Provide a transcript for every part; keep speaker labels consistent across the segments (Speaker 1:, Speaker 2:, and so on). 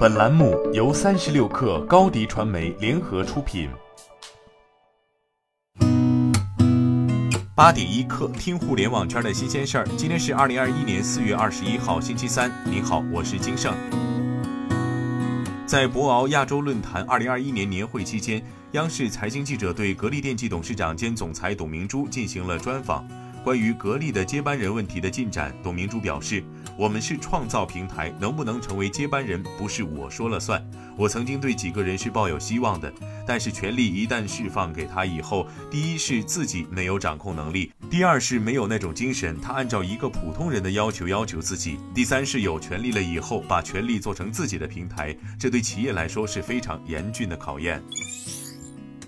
Speaker 1: 本栏目由三十六氪高低传媒联合出品。八点一刻，听互联网圈的新鲜事儿。今天是二零二一年四月二十一号，星期三。您好，我是金盛。在博鳌亚洲论坛二零二一年年会期间，央视财经记者对格力电器董事长兼总裁董明珠进行了专访。关于格力的接班人问题的进展，董明珠表示：“我们是创造平台，能不能成为接班人不是我说了算。我曾经对几个人是抱有希望的，但是权力一旦释放给他以后，第一是自己没有掌控能力，第二是没有那种精神，他按照一个普通人的要求要求自己，第三是有权利了以后把权力做成自己的平台，这对企业来说是非常严峻的考验。”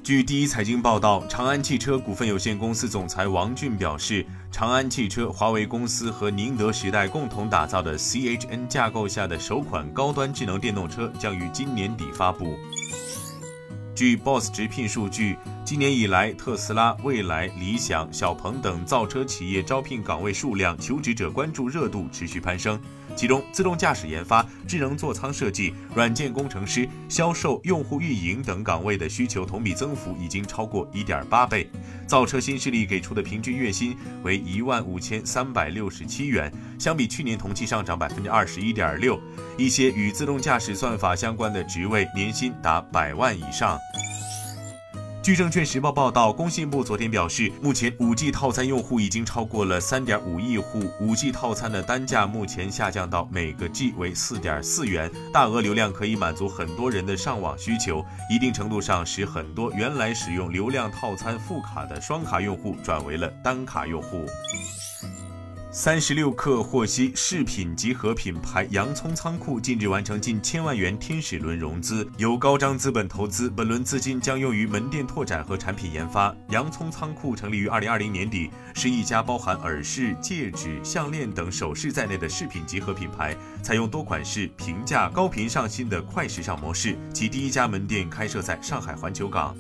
Speaker 1: 据第一财经报道，长安汽车股份有限公司总裁王俊表示，长安汽车、华为公司和宁德时代共同打造的 CHN 架构下的首款高端智能电动车将于今年底发布。据 Boss 直聘数据，今年以来，特斯拉、蔚来、理想、小鹏等造车企业招聘岗位数量、求职者关注热度持续攀升。其中，自动驾驶研发、智能座舱设计、软件工程师、销售、用户运营等岗位的需求同比增幅已经超过一点八倍。造车新势力给出的平均月薪为一万五千三百六十七元，相比去年同期上涨百分之二十一点六。一些与自动驾驶算法相关的职位，年薪达百万以上。据证券时报报道，工信部昨天表示，目前 5G 套餐用户已经超过了3.5亿户，5G 套餐的单价目前下降到每个 G 为4.4元，大额流量可以满足很多人的上网需求，一定程度上使很多原来使用流量套餐副卡的双卡用户转为了单卡用户。三十六氪获悉，饰品集合品牌洋葱仓库近日完成近千万元天使轮融资，由高张资本投资，本轮资金将用于门店拓展和产品研发。洋葱仓库成立于二零二零年底，是一家包含耳饰、戒指、项链等首饰在内的饰品集合品牌，采用多款式、平价、高频上新的快时尚模式。其第一家门店开设在上海环球港。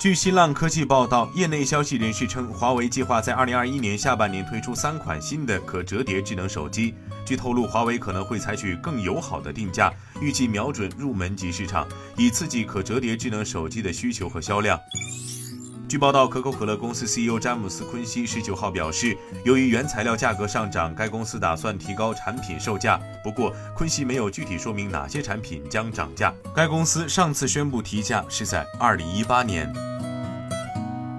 Speaker 1: 据新浪科技报道，业内消息人士称，华为计划在二零二一年下半年推出三款新的可折叠智能手机。据透露，华为可能会采取更友好的定价，预计瞄准入门级市场，以刺激可折叠智能手机的需求和销量。据报道，可口可乐公司 CEO 詹姆斯·昆西十九号表示，由于原材料价格上涨，该公司打算提高产品售价。不过，昆西没有具体说明哪些产品将涨价。该公司上次宣布提价是在二零一八年。